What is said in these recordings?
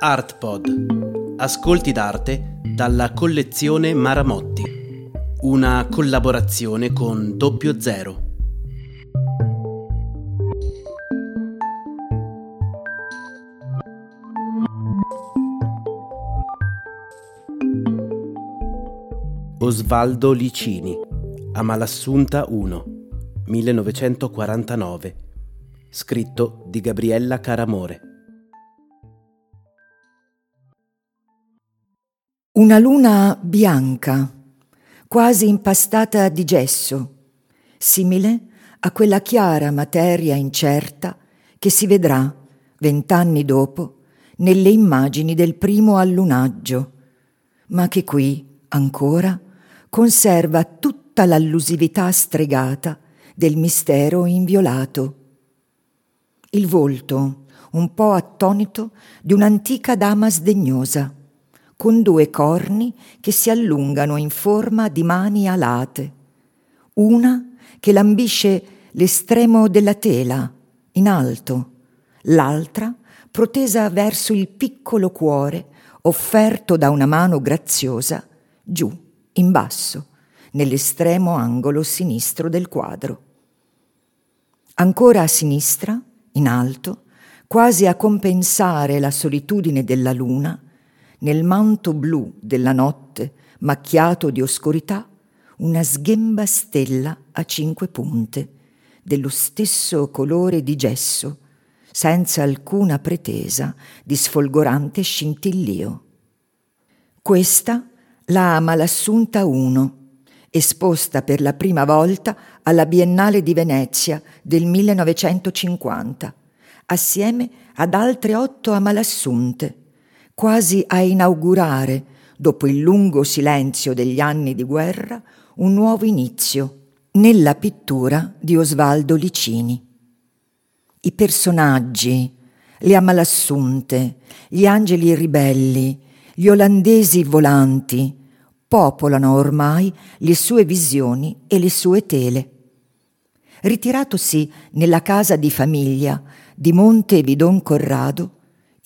ArtPod. Ascolti d'arte dalla collezione Maramotti. Una collaborazione con Doppio Zero. Osvaldo Licini, Amalassunta 1, 1949. Scritto di Gabriella Caramore. Una luna bianca, quasi impastata di gesso, simile a quella chiara materia incerta che si vedrà vent'anni dopo nelle immagini del primo allunaggio, ma che qui ancora conserva tutta l'allusività stregata del mistero inviolato. Il volto, un po' attonito, di un'antica dama sdegnosa con due corni che si allungano in forma di mani alate, una che lambisce l'estremo della tela, in alto, l'altra protesa verso il piccolo cuore offerto da una mano graziosa, giù, in basso, nell'estremo angolo sinistro del quadro. Ancora a sinistra, in alto, quasi a compensare la solitudine della luna, nel manto blu della notte macchiato di oscurità, una sghemba stella a cinque punte, dello stesso colore di gesso, senza alcuna pretesa di sfolgorante scintillio. Questa la Amalassunta 1, esposta per la prima volta alla Biennale di Venezia del 1950, assieme ad altre otto Amalassunte, quasi a inaugurare, dopo il lungo silenzio degli anni di guerra, un nuovo inizio nella pittura di Osvaldo Licini. I personaggi, le amalassunte, gli angeli ribelli, gli olandesi volanti, popolano ormai le sue visioni e le sue tele. Ritiratosi nella casa di famiglia di Monte Vidon Corrado,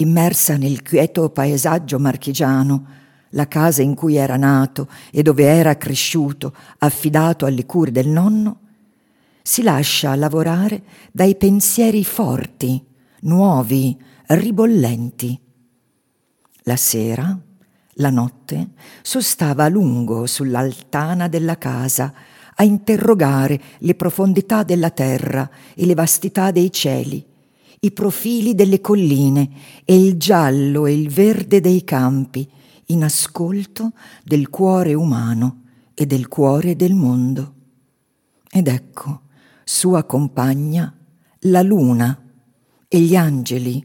immersa nel quieto paesaggio marchigiano, la casa in cui era nato e dove era cresciuto, affidato alle cure del nonno, si lascia lavorare dai pensieri forti, nuovi, ribollenti. La sera, la notte, sostava a lungo sull'altana della casa a interrogare le profondità della terra e le vastità dei cieli i profili delle colline e il giallo e il verde dei campi, in ascolto del cuore umano e del cuore del mondo. Ed ecco sua compagna, la luna e gli angeli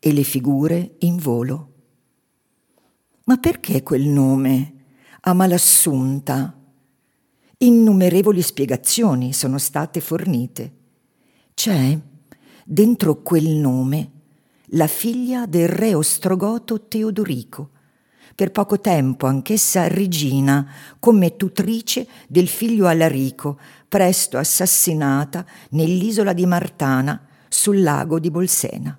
e le figure in volo. Ma perché quel nome, Amalassunta? Innumerevoli spiegazioni sono state fornite. C'è dentro quel nome la figlia del re ostrogoto Teodorico, per poco tempo anch'essa regina, come tutrice del figlio Alarico, presto assassinata nell'isola di Martana sul lago di Bolsena.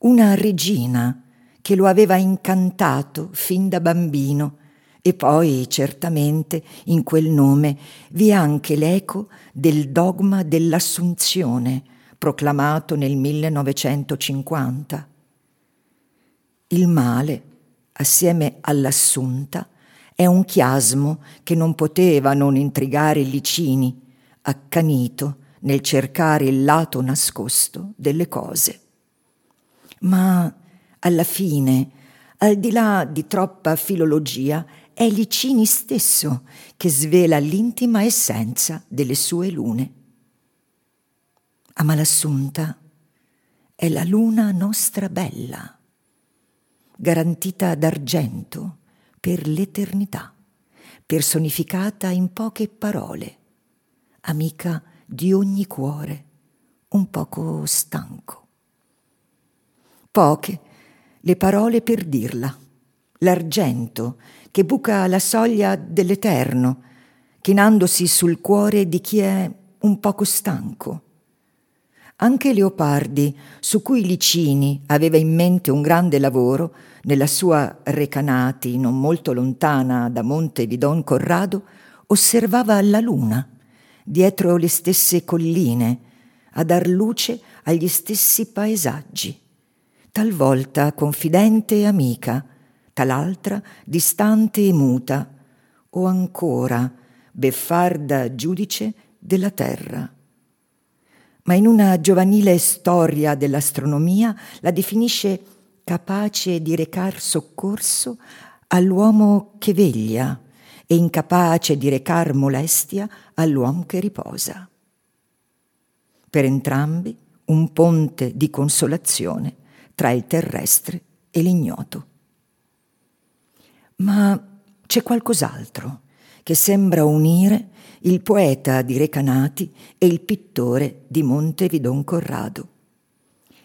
Una regina che lo aveva incantato fin da bambino e poi certamente in quel nome vi è anche l'eco del dogma dell'assunzione, proclamato nel 1950. Il male, assieme all'assunta, è un chiasmo che non poteva non intrigare Licini, accanito nel cercare il lato nascosto delle cose. Ma alla fine, al di là di troppa filologia, è Licini stesso che svela l'intima essenza delle sue lune. Amalassunta è la luna nostra bella, garantita d'argento per l'eternità, personificata in poche parole, amica di ogni cuore, un poco stanco. Poche le parole per dirla, l'argento che buca la soglia dell'eterno, chinandosi sul cuore di chi è un poco stanco Anche Leopardi, su cui Licini aveva in mente un grande lavoro, nella sua Recanati, non molto lontana da Monte Vidon Corrado, osservava la luna, dietro le stesse colline, a dar luce agli stessi paesaggi, talvolta confidente e amica, tal'altra distante e muta, o ancora beffarda giudice della terra. Ma in una giovanile storia dell'astronomia la definisce capace di recar soccorso all'uomo che veglia e incapace di recar molestia all'uomo che riposa. Per entrambi un ponte di consolazione tra il terrestre e l'ignoto. Ma c'è qualcos'altro che sembra unire il poeta di Recanati e il pittore di Montevidon Corrado.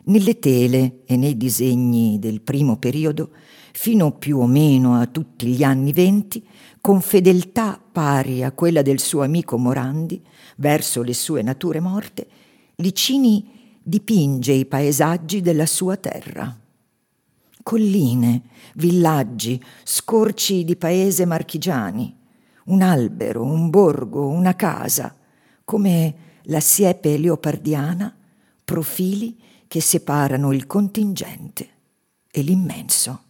Nelle tele e nei disegni del primo periodo, fino più o meno a tutti gli anni venti, con fedeltà pari a quella del suo amico Morandi verso le sue nature morte, Licini dipinge i paesaggi della sua terra. Colline, villaggi, scorci di paese marchigiani, un albero, un borgo, una casa, come la siepe leopardiana, profili che separano il contingente e l'immenso.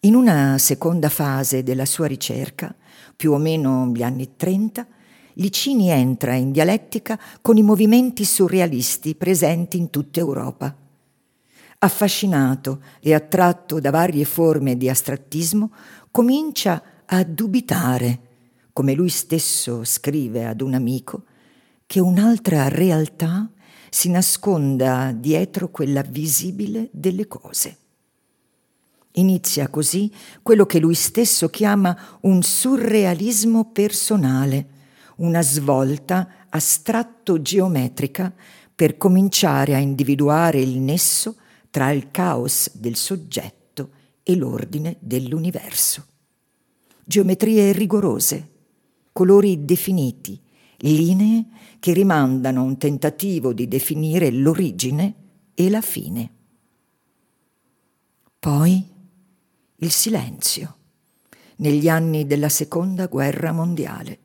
In una seconda fase della sua ricerca, più o meno gli anni 30, Licini entra in dialettica con i movimenti surrealisti presenti in tutta Europa. Affascinato e attratto da varie forme di astrattismo, comincia a dubitare, come lui stesso scrive ad un amico, che un'altra realtà si nasconda dietro quella visibile delle cose. Inizia così quello che lui stesso chiama un surrealismo personale, una svolta astratto-geometrica per cominciare a individuare il nesso tra il caos del soggetto e l'ordine dell'universo. Geometrie rigorose, colori definiti, linee che rimandano un tentativo di definire l'origine e la fine. Poi il silenzio, negli anni della seconda guerra mondiale.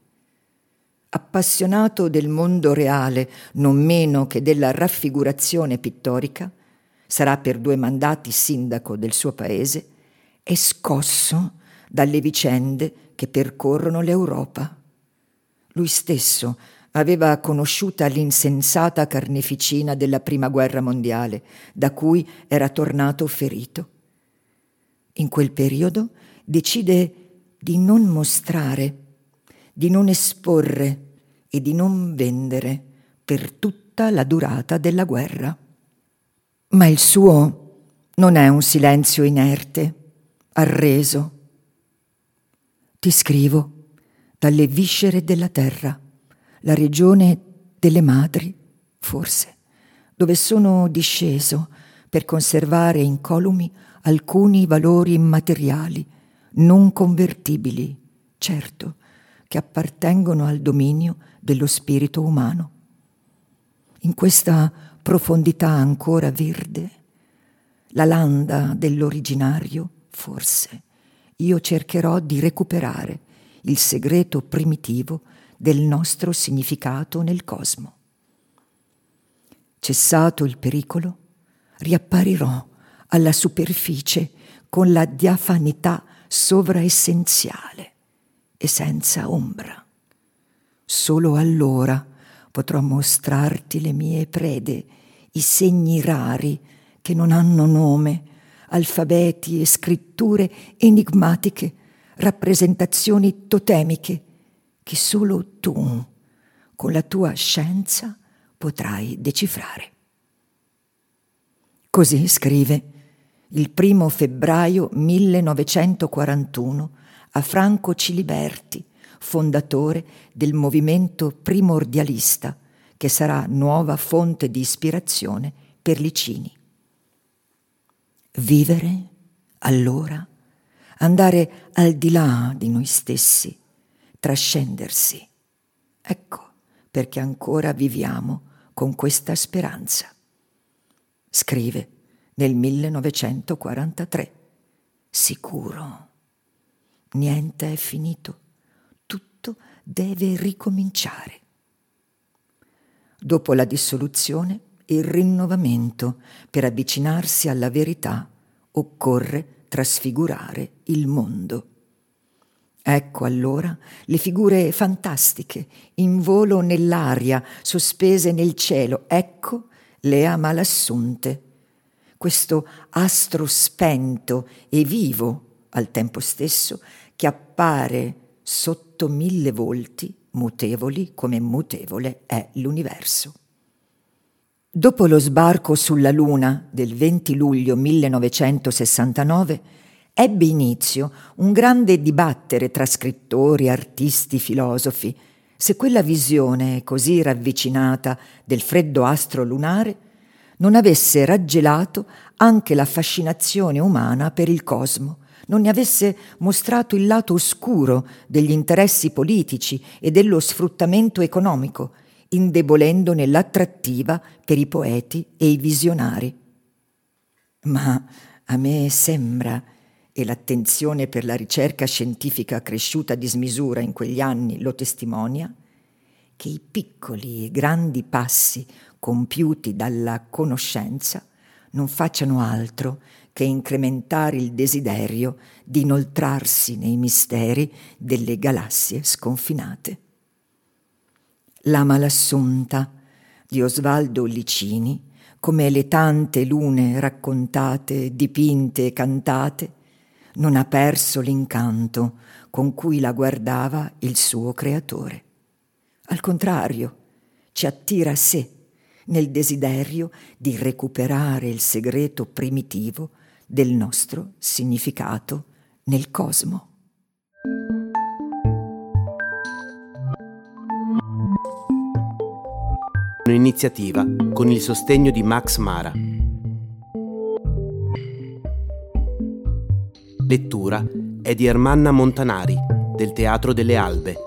Appassionato del mondo reale non meno che della raffigurazione pittorica, sarà per due mandati sindaco del suo paese, è scosso dalle vicende che percorrono l'Europa. Lui stesso aveva conosciuta l'insensata carneficina della Prima Guerra Mondiale, da cui era tornato ferito. In quel periodo decide di non mostrare, di non esporre e di non vendere per tutta la durata della guerra. Ma il suo non è un silenzio inerte, arreso. Ti scrivo dalle viscere della terra la regione delle madri, forse, dove sono disceso per conservare incolumi alcuni valori immateriali, non convertibili, certo, che appartengono al dominio dello spirito umano. In questa profondità ancora verde, la landa dell'originario, forse, io cercherò di recuperare il segreto primitivo del nostro significato nel cosmo. Cessato il pericolo, riapparirò alla superficie con la diafanità sovraessenziale e senza ombra. Solo allora potrò mostrarti le mie prede, i segni rari che non hanno nome, alfabeti e scritture enigmatiche, rappresentazioni totemiche che solo tu, con la tua scienza, potrai decifrare. Così scrive il primo febbraio 1941 a Franco Ciliberti, fondatore del movimento primordialista, che sarà nuova fonte di ispirazione per Licini. Vivere, allora, andare al di là di noi stessi, trascendersi. Ecco perché ancora viviamo con questa speranza. Scrive nel 1943. Sicuro. Niente è finito. Tutto deve ricominciare. Dopo la dissoluzione, il rinnovamento per avvicinarsi alla verità occorre trasfigurare il mondo. Ecco allora le figure fantastiche, in volo nell'aria, sospese nel cielo, ecco le amalassunte. Questo astro spento e vivo al tempo stesso che appare sotto mille volti, mutevoli come mutevole è l'universo. Dopo lo sbarco sulla Luna del 20 luglio 1969, ebbe inizio un grande dibattere tra scrittori, artisti, filosofi, se quella visione così ravvicinata del freddo astro lunare non avesse raggelato anche la fascinazione umana per il cosmo, non ne avesse mostrato il lato oscuro degli interessi politici e dello sfruttamento economico, indebolendone l'attrattiva per i poeti e i visionari. Ma a me sembra, e l'attenzione per la ricerca scientifica cresciuta a dismisura in quegli anni lo testimonia, che i piccoli e grandi passi compiuti dalla conoscenza non facciano altro che incrementare il desiderio di inoltrarsi nei misteri delle galassie sconfinate. La malassunta di Osvaldo Licini, come le tante lune raccontate, dipinte e cantate, non ha perso l'incanto con cui la guardava il suo creatore. Al contrario, ci attira a sé nel desiderio di recuperare il segreto primitivo del nostro significato nel cosmo. Un'iniziativa con il sostegno di Max Mara. Lettura è di Ermanna Montanari del Teatro delle Albe